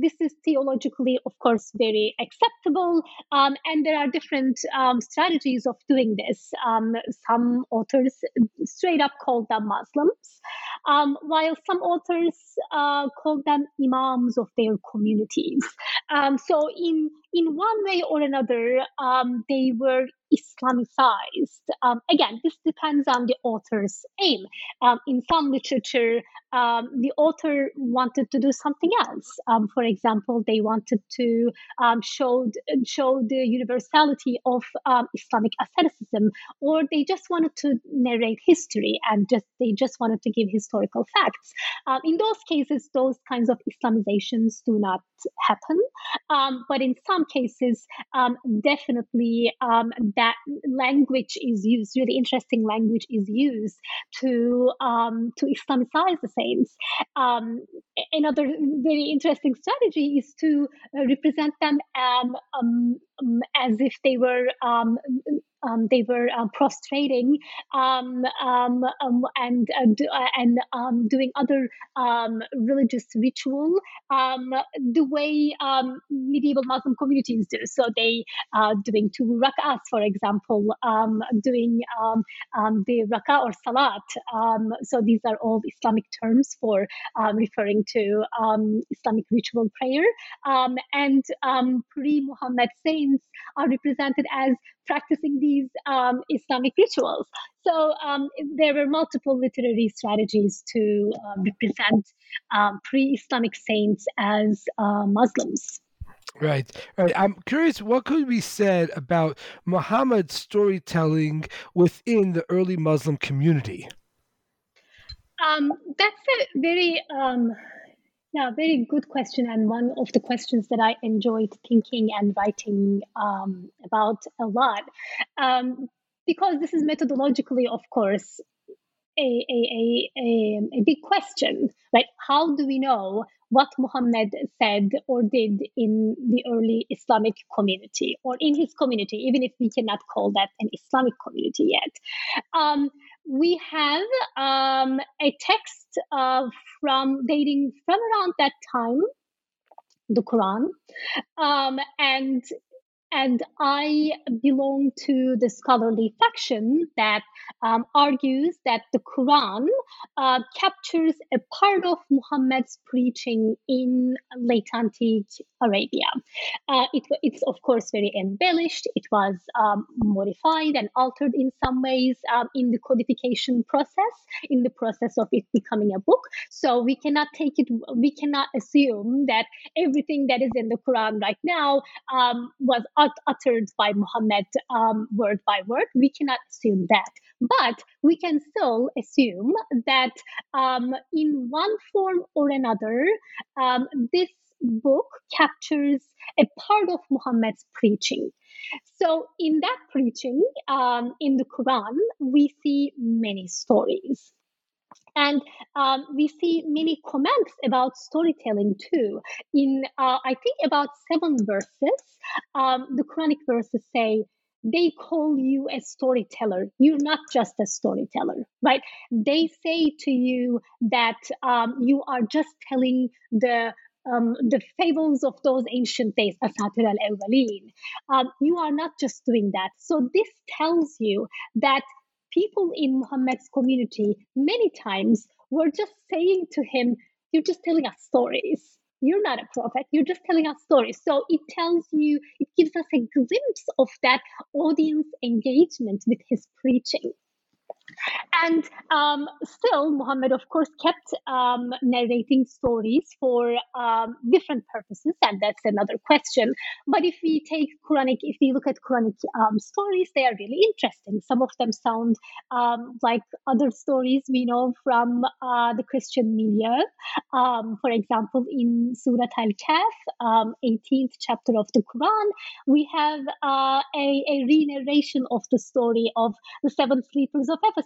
this is theologically, of course, very acceptable, um, and there are different um, strategies of doing this. Um, some authors straight up call them Muslims, while some authors uh, call them imams of their communities. so, in in one way or another, um, they were Islamicized. Um, again, this depends on the author's aim. Um, in some literature, um, the author wanted to do something else. Um, for example, they wanted to um, show show the universality of Islamic asceticism, or they just wanted to narrate history and just they just wanted to give historical facts. In those cases, those kinds of Islamizations do not happen. but in some cases, definitely that language is used, really interesting language is used to um, to Islamicize the saints. Um, another very interesting strategy is to uh, represent them um, as if they were um, um, they were uh, prostrating um, um, um and uh, uh, and um, doing other religious ritual the way medieval Muslim communities do. So they uh, doing two rak'ahs, for example, doing the rak'ah or salat. so these are all Islamic terms for referring to Islamic ritual prayer. and pre-Muhammad are represented as practicing these um, Islamic rituals. So um, there were multiple literary strategies to uh, represent um, pre-Islamic saints as uh, Muslims. Right, right. I'm curious, what could be said about Muhammad's storytelling within the early Muslim community? Um, that's a very um, yeah, very good question, and one of the questions that I enjoyed thinking and writing um, about a lot, um, because this is methodologically, of course, a, a, a, a, big question, right? How do we know what Muhammad said or did in the early Islamic community or in his community, even if we cannot call that an Islamic community yet? Um, we have um, a text uh, from dating from around that time, the Quran, um, and and I belong to the scholarly faction that um, argues that the Quran uh, captures a part of Muhammad's preaching in late antique Arabia. Uh, it, it's, of course, very embellished. It was um, modified and altered in some ways um, in the codification process, in the process of it becoming a book. So we cannot take it, we cannot assume that everything that is in the Quran right now um, was uttered by Muhammad um, word by word. We cannot assume that. But we can still assume that um, in one form or another, um, this book captures a part of Muhammad's preaching. So, in that preaching, um, in the Quran, we see many stories. And um, we see many comments about storytelling too. In, uh, I think, about seven verses, um, the Quranic verses say, they call you a storyteller. You're not just a storyteller, right? They say to you that um, you are just telling the um, the fables of those ancient days, Asatir al Awwaleen. Um, you are not just doing that. So this tells you that people in Muhammad's community many times were just saying to him, You're just telling us stories. You're not a prophet. You're just telling us stories. So it tells you, it gives us a glimpse of that audience engagement with his preaching. And um, still, Muhammad, of course, kept um, narrating stories for um, different purposes, and that's another question. But if we take Quranic, if we look at Quranic um, stories, they are really interesting. Some of them sound um, like other stories we know from uh, the Christian media. Um, for example, in Surah Al Kahf, 18th chapter of the Quran, we have uh, a, a re narration of the story of the seven sleepers of Ephesus.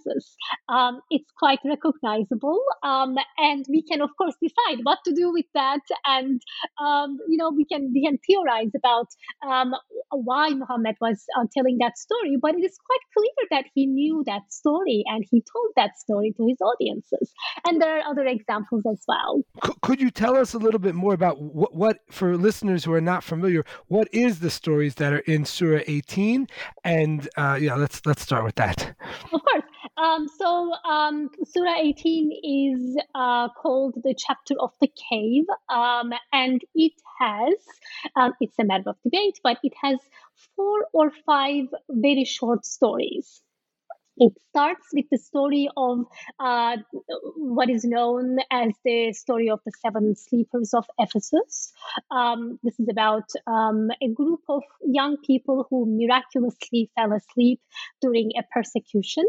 Um, it's quite recognizable, um, and we can, of course, decide what to do with that, and um, you know, we can we can theorize about um, why Muhammad was uh, telling that story. But it is quite clear that he knew that story, and he told that story to his audiences. And there are other examples as well. Could you tell us a little bit more about what, what for listeners who are not familiar, what is the stories that are in Surah 18? And uh, yeah, let's let's start with that. Of course. Um, so um, Surah 18 is uh, called the chapter of the cave, um, and it has, um, it's a matter of debate, but it has four or five very short stories. It starts with the story of uh, what is known as the story of the seven sleepers of Ephesus. Um, this is about um, a group of young people who miraculously fell asleep during a persecution,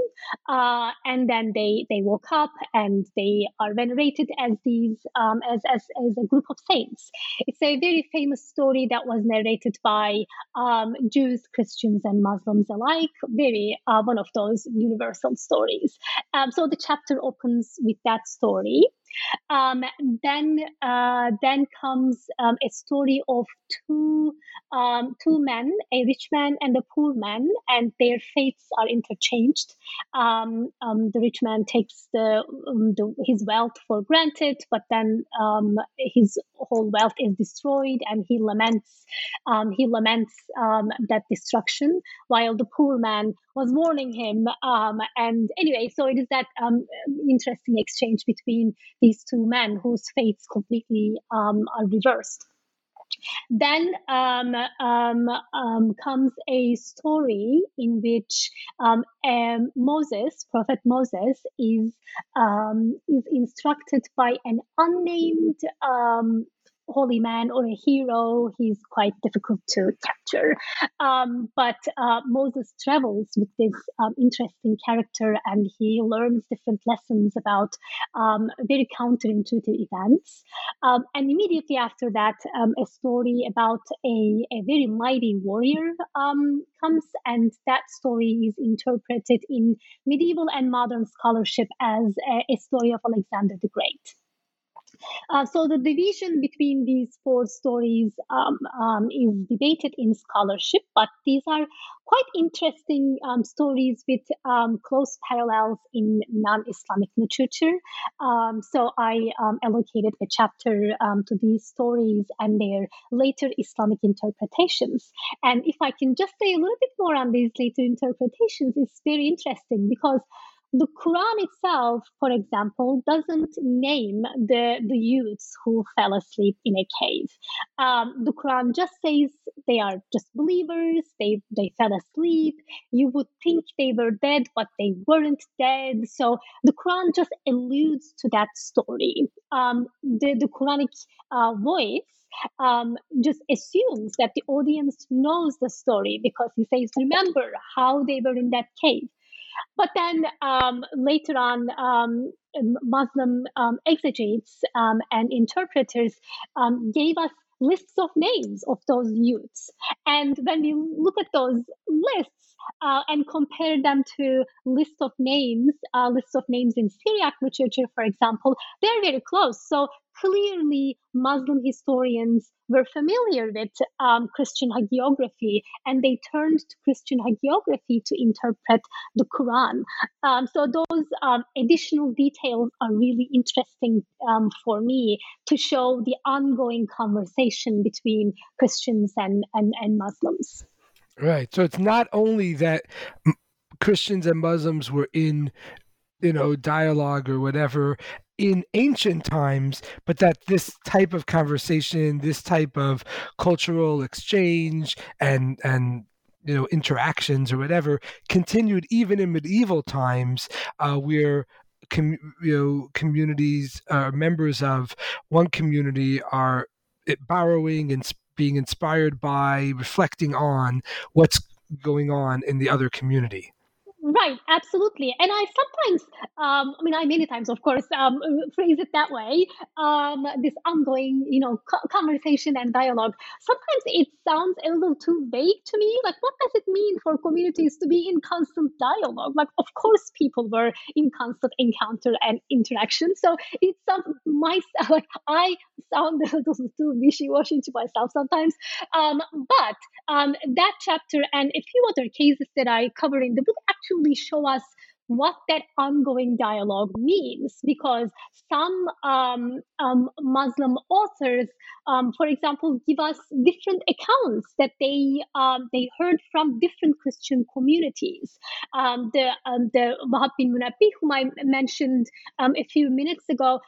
uh, and then they they woke up and they are venerated as these um, as, as as a group of saints. It's a very famous story that was narrated by um, Jews, Christians, and Muslims alike. Very uh, one of those universal stories. Um, so the chapter opens with that story. Um, then uh, then comes um, a story of two um, two men, a rich man and a poor man, and their fates are interchanged. Um, um, the rich man takes the, um, the, his wealth for granted, but then his whole wealth is destroyed, and he laments he laments that destruction, while the poor man was warning him. and anyway, so it is that interesting exchange between these two men whose fates completely um, are reversed. Then um, um, um, comes a story in which um, Moses, Prophet Moses, is um, is instructed by an unnamed holy man or a hero. He's quite difficult to capture. Um, but uh, Moses travels with this um, interesting character and he learns different lessons about um, very counterintuitive events. Um, and immediately after that, um, a story about a, a very mighty warrior um, comes, and that story is interpreted in medieval and modern scholarship as a, a story of Alexander the Great. Uh, so the division between these four stories um, um, is debated in scholarship, but these are quite interesting um, stories with um, close parallels in non-Islamic literature. Um, so I um, allocated a chapter to these stories and their later Islamic interpretations. And if I can just say a little bit more on these later interpretations, it's very interesting because the Quran itself, for example, doesn't name the, the youths who fell asleep in a cave. Um, the Quran just says they are just believers, they, they fell asleep. You would think they were dead, but they weren't dead. So the Quran just alludes to that story. Um, the, the Quranic uh, voice um, just assumes that the audience knows the story because he says, Remember how they were in that cave. But then um, later on, um, Muslim um, exegetes um, and interpreters um, gave us lists of names of those youths. And when we look at those lists uh, and compare them to lists of names, uh, lists of names in Syriac literature, for example, they're very close. So clearly Muslim historians were familiar with um, Christian hagiography and they turned to Christian hagiography to interpret the Quran. Um, so those um, additional details are really interesting um, for me to show the ongoing conversation between Christians and, and, and Muslims. Right. So it's not only that Christians and Muslims were in you know dialogue or whatever in ancient times, but that this type of conversation, this type of cultural exchange and and you know interactions or whatever continued even in medieval times, uh, where com- you know communities uh, members of one community are eh, borrowing and being inspired by reflecting on what's going on in the other community. Right, absolutely. And I sometimes, um, I mean, I many times, of course, um, phrase it that way. Um, this ongoing, you know, co- conversation and dialogue. Sometimes it sounds a little too vague to me. Like, what does it mean for communities to be in constant dialogue? Like, of course, people were in constant encounter and interaction. So it's sounds myself (laughs) like I sound a little (laughs) too wishy-washy to myself sometimes. Um, but um, that chapter and a few other cases that I cover in the book actually show us what that ongoing dialogue means because some um, um, Muslim authors, um, for example, give us different accounts that they um, they heard from different Christian communities. Um, the um, the Wahab bin Munabbih, whom I mentioned a few minutes ago,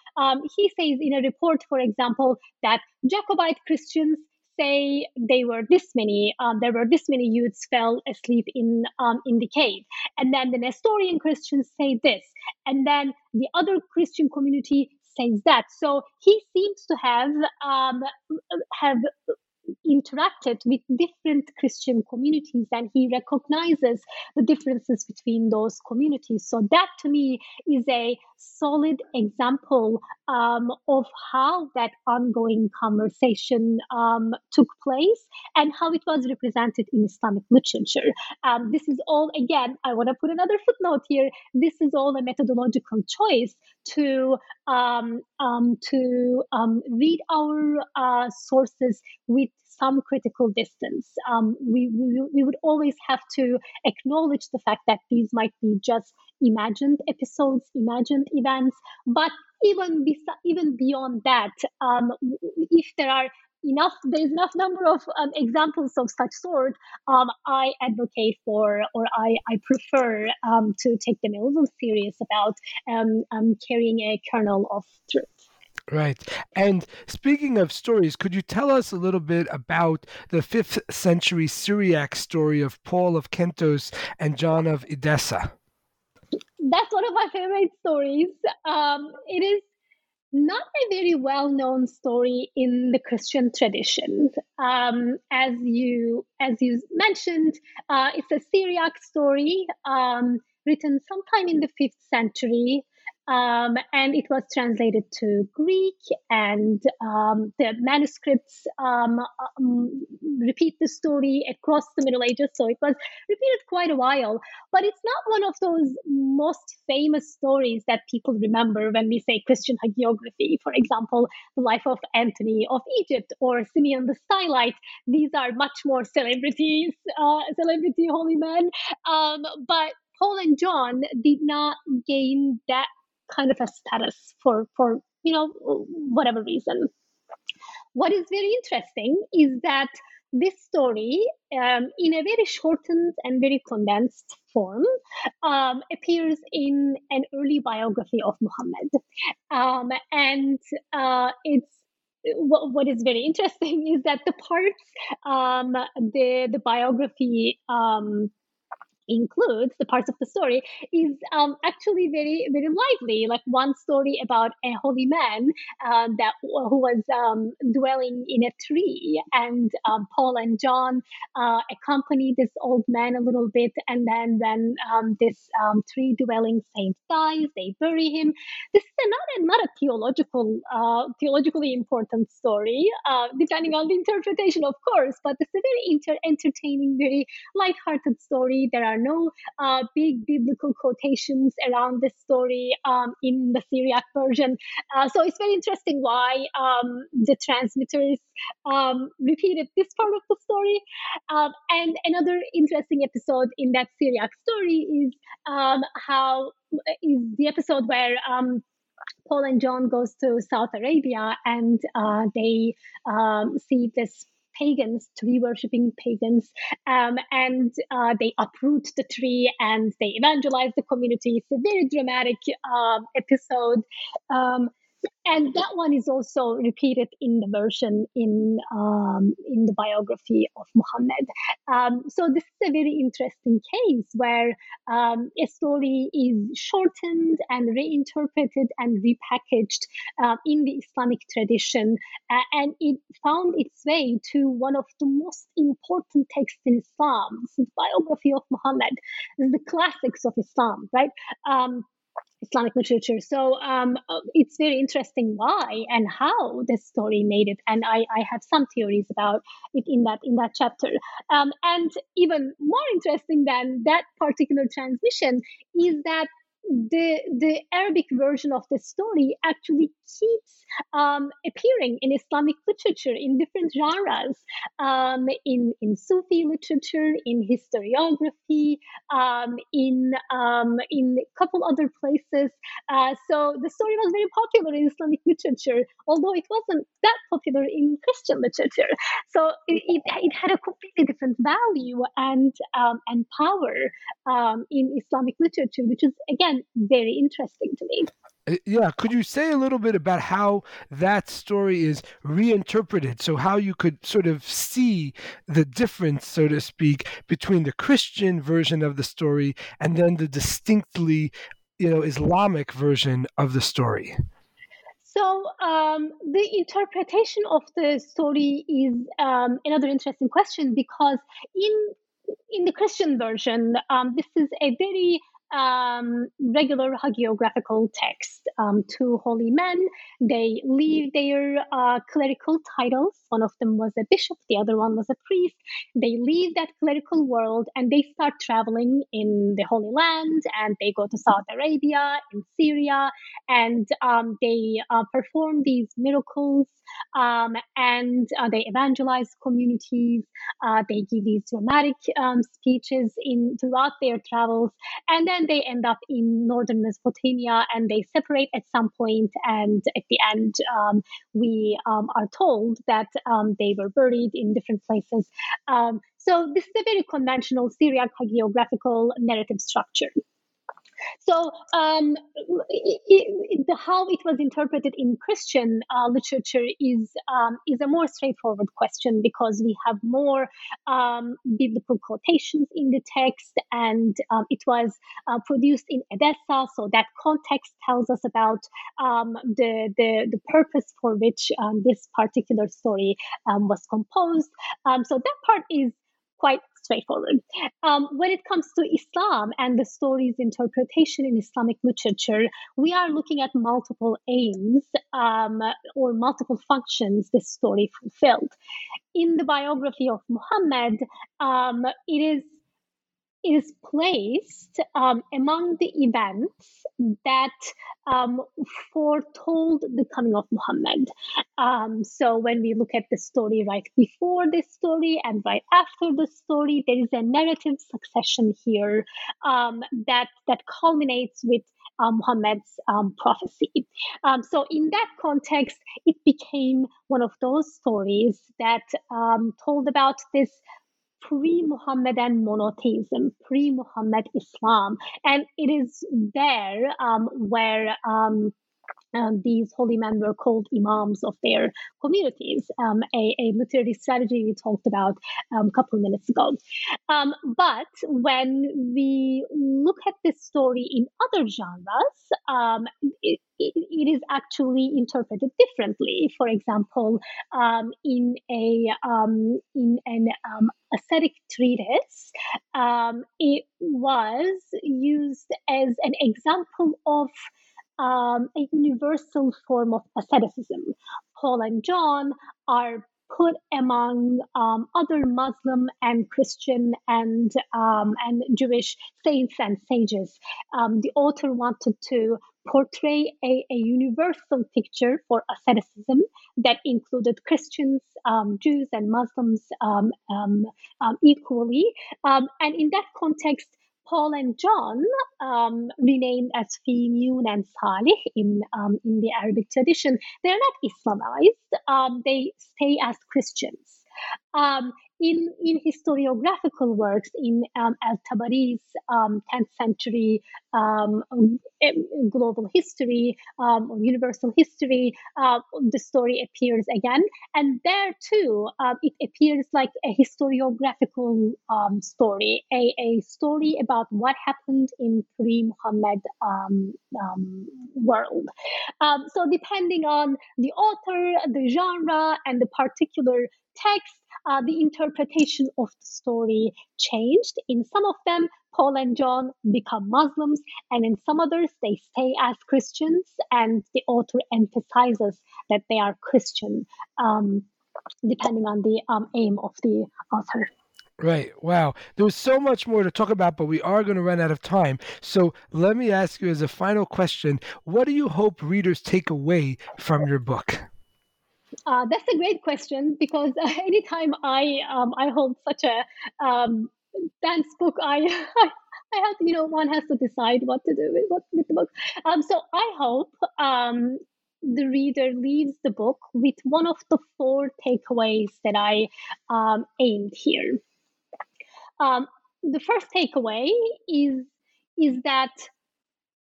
he says in a report, for example, that Jacobite Christians say they were this many, um, there were this many youths fell asleep in um, in the cave, and then the Nestorian Christians say this, and then the other Christian community says that. So he seems to have um, have interacted with different Christian communities and he recognizes the differences between those communities. So, that to me is a solid example um, of how that ongoing conversation um, took place and how it was represented in Islamic literature. Um, this is all, again, I want to put another footnote here. This is all a methodological choice to um, um, to um, read our uh, sources with some critical distance. Um, we, we, we would always have to acknowledge the fact that these might be just imagined episodes, imagined events, but even be, even beyond that, um, if there are enough there's enough number of um, examples of such sort um, i advocate for or i, I prefer um, to take them a little serious about um, um, carrying a kernel of truth Right. And speaking of stories, could you tell us a little bit about the fifth century Syriac story of Paul of Kentos and John of Edessa? That's one of my favorite stories. Um, it is not a very well known story in the Christian tradition. Um, as you as you mentioned, uh, it's a Syriac story um, written sometime in the fifth century um, and it was translated to Greek, and um, the manuscripts um, um, repeat the story across the Middle Ages, so it was repeated quite a while. But it's not one of those most famous stories that people remember when we say Christian hagiography. For example, the life of Antony of Egypt or Simeon the Stylite. These are much more celebrities, uh, celebrity holy men. Um, but Paul and John did not gain that kind of a status for for you know whatever reason. What is very interesting is that this story um, in a very shortened and very condensed form um, appears in an early biography of muhammad. Um, and uh, it's what, what is very interesting (laughs) is that the parts um, the the biography um, includes the parts of the story is um, actually very very lively. Like one story about a holy man um, that who was um, dwelling in a tree and um, paul and john uh, accompany this old man a little bit and then when um, this tree dwelling saint dies they bury him. This is not a not a theological uh, theologically important story uh, depending on the interpretation of course but it's a very inter- entertaining very light-hearted story. There are no uh, big biblical quotations around this story um, in the Syriac version. Uh, so it's very interesting why um, the transmitters um, repeated this part of the story. Um, and another interesting episode in that Syriac story is um, how is the episode where um, Paul and John goes to South Arabia and uh, they um, see this pagans, tree worshipping pagans, um, and uh, they uproot the tree and they evangelize the community. It's a very dramatic uh, episode. Um, and that one is also repeated in the version in um, in the biography of Muhammad. Um, so this is a very interesting case where um, a story is shortened and reinterpreted and repackaged uh, in the Islamic tradition, uh, and it found its way to one of the most important texts in Islam. The biography of Muhammad. The classics of Islam, right? Islamic literature. So um, uh, it's very interesting why and how this story made it, and I, I have some theories about it in that in that chapter. Um, and even more interesting than that particular transmission is that the the Arabic version of the story actually keeps um, appearing in Islamic literature in different genres, um, in in Sufi literature, in historiography, um, in um, in a couple other places. Uh, so the story was very popular in Islamic literature, although it wasn't that popular in Christian literature. So it, it, it had a completely different value and um, and power um, in Islamic literature, which is again very interesting to me. Uh, yeah, could you say a little bit about how that story is reinterpreted? So, how you could sort of see the difference, so to speak, between the Christian version of the story and then the distinctly, you know, Islamic version of the story? So, um, the interpretation of the story is um, another interesting question because in in the Christian version, um, this is a very um, regular hagiographical text. Um, two holy men, they leave their uh, clerical titles. One of them was a bishop, the other one was a priest. They leave that clerical world and they start traveling in the Holy Land and they go to South Arabia, in Syria, and um, they uh, perform these miracles um, and uh, they evangelize communities. Uh, they give these dramatic um, speeches in throughout their travels, and then they end up in northern Mesopotamia, and they separate at some point. And at the end, um, we um, are told that um, they were buried in different places. Um, so this is a very conventional Syriac hagiographical narrative structure. So, um, it, it, the, how it was interpreted in Christian uh, literature is um, is a more straightforward question because we have more um, biblical quotations in the text, and um, it was uh, produced in Edessa, so that context tells us about um, the, the the purpose for which um, this particular story was composed. so that part is quite straightforward. Um, when it comes to Islam and the story's interpretation in Islamic literature, we are looking at multiple aims um, or multiple functions this story fulfilled. In the biography of Muhammad, um, it is is placed um, among the events that um, foretold the coming of Muhammad. Um, so when we look at the story right before this story and right after the story, there is a narrative succession here um, that that culminates with uh, Muhammad's um, prophecy. Um, so, in that context, it became one of those stories that um, told about this pre-Muhammadan monotheism, pre-Muhammad Islam, and it is there um, where um, um, these holy men were called imams of their communities, um, a, a, strategy we talked about um, a couple of minutes ago. Um, but when we look at this story in other genres, um, it, it, is actually interpreted differently. For example, um, in a in an ascetic treatise, it was used as an example of um, a universal form of asceticism. Paul and John are put among um, other Muslim and Christian and um, and Jewish saints and sages. Um, the author wanted to portray a, a, universal picture for asceticism that included Christians, um, Jews, and Muslims um, um, equally. and in that context, Paul and John, um, renamed as Faymiyun, and Salih in, um, in the Arabic tradition, they're not Islamized. Um, they stay as Christians. Um, in, in historiographical works, in um, Al Tabari's um, 10th century um, global history um, or universal history, uh, the story appears again. And there too, uh, it appears like a historiographical um, story, a, a story about what happened in pre Muhammad world. so, depending on the author, the genre, and the particular text, uh, the interpretation of the story changed. In some of them, Paul and John become Muslims, and in some others, they stay as Christians, and the author emphasizes that they are Christian, um, depending on the um, aim of the author. Right. Wow. There was so much more to talk about, but we are going to run out of time. So let me ask you as a final question what do you hope readers take away from your book? Uh, that's a great question because uh, (laughs) anytime I um, I hold such a um, dense book, (laughs) I, I have to, you know one has to decide what to do with what with the book. Um, so I hope um, the reader leaves the book with one of the four takeaways that I um, aimed here. Um, the first takeaway is is that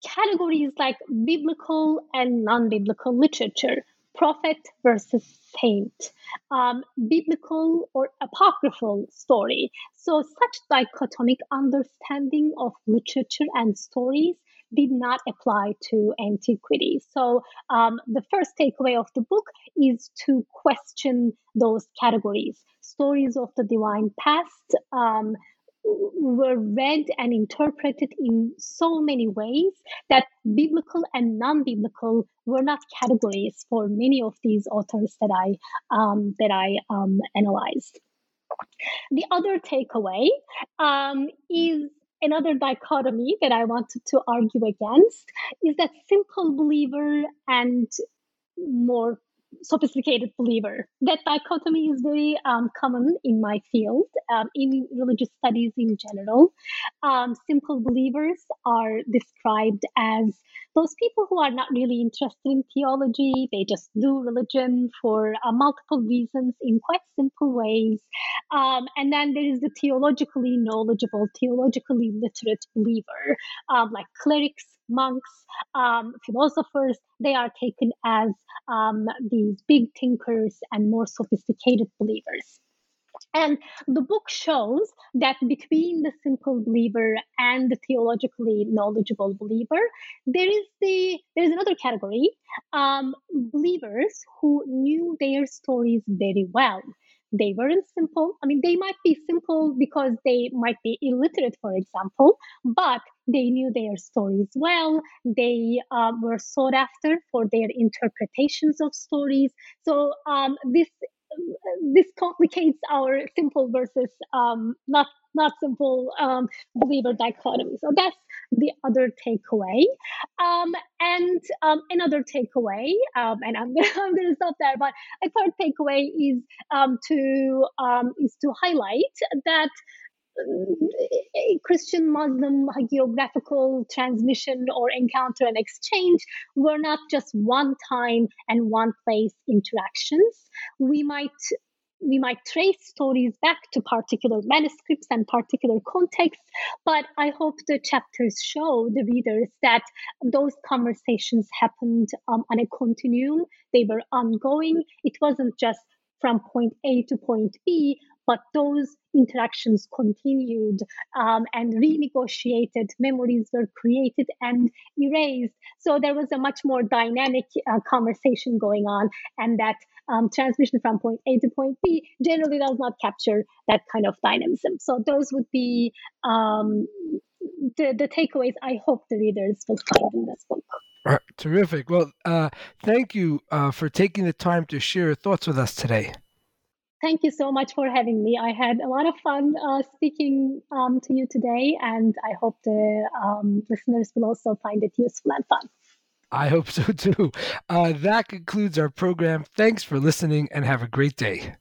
categories like biblical and non-biblical literature prophet versus saint, um, biblical or apocryphal story. So, such dichotomic understanding of literature and stories did not apply to antiquity. So, um, the first takeaway of the book is to question those categories. Stories of the divine past, um, were read and interpreted in so many ways that biblical and non-biblical were not categories for many of these authors that I um, that I um, analyzed. The other takeaway um, is another dichotomy that I wanted to argue against is that simple believer and more sophisticated believer. That dichotomy is very um, common in my field, um, in religious studies in general. Um, simple believers are described as those people who are not really interested in theology, they just do religion for uh, multiple reasons in quite simple ways. Um, and then there is the theologically knowledgeable, theologically literate believer, um, like clerics monks, um, philosophers, they are taken as um, these big thinkers and more sophisticated believers. And the book shows that between the simple believer and the theologically knowledgeable believer, there is the there's another category, um, believers who knew their stories very well they weren't simple. I mean, they might be simple because they might be illiterate, for example, but they knew their stories well. They um, were sought after for their interpretations of stories. So um, this this complicates our simple versus um, not not simple um, believer dichotomy. So that's the other takeaway. Um, and um, another takeaway, um, and I'm gonna, (laughs) I'm gonna stop there. But a third takeaway is um, to is to highlight that Christian Muslim hagiographical transmission or encounter and exchange were not just one time and one place interactions. We might we might trace stories back to particular manuscripts and particular contexts, but I hope the chapters show the readers that those conversations happened um, on a continuum. They were ongoing. It wasn't just from point A to point B, but those interactions continued um, and renegotiated. Memories were created and erased. So there was a much more dynamic uh, conversation going on, and that um, transmission from point A to point B generally does not capture that kind of dynamism. So those would be um, the, the takeaways I hope the readers will find in this book. Terrific. Well, uh, thank you uh, for taking the time to share your thoughts with us today. Thank you so much for having me. I had a lot of fun uh, speaking um, to you today, and I hope the um, listeners will also find it useful and fun. I hope so too. Uh, that concludes our program. Thanks for listening and have a great day.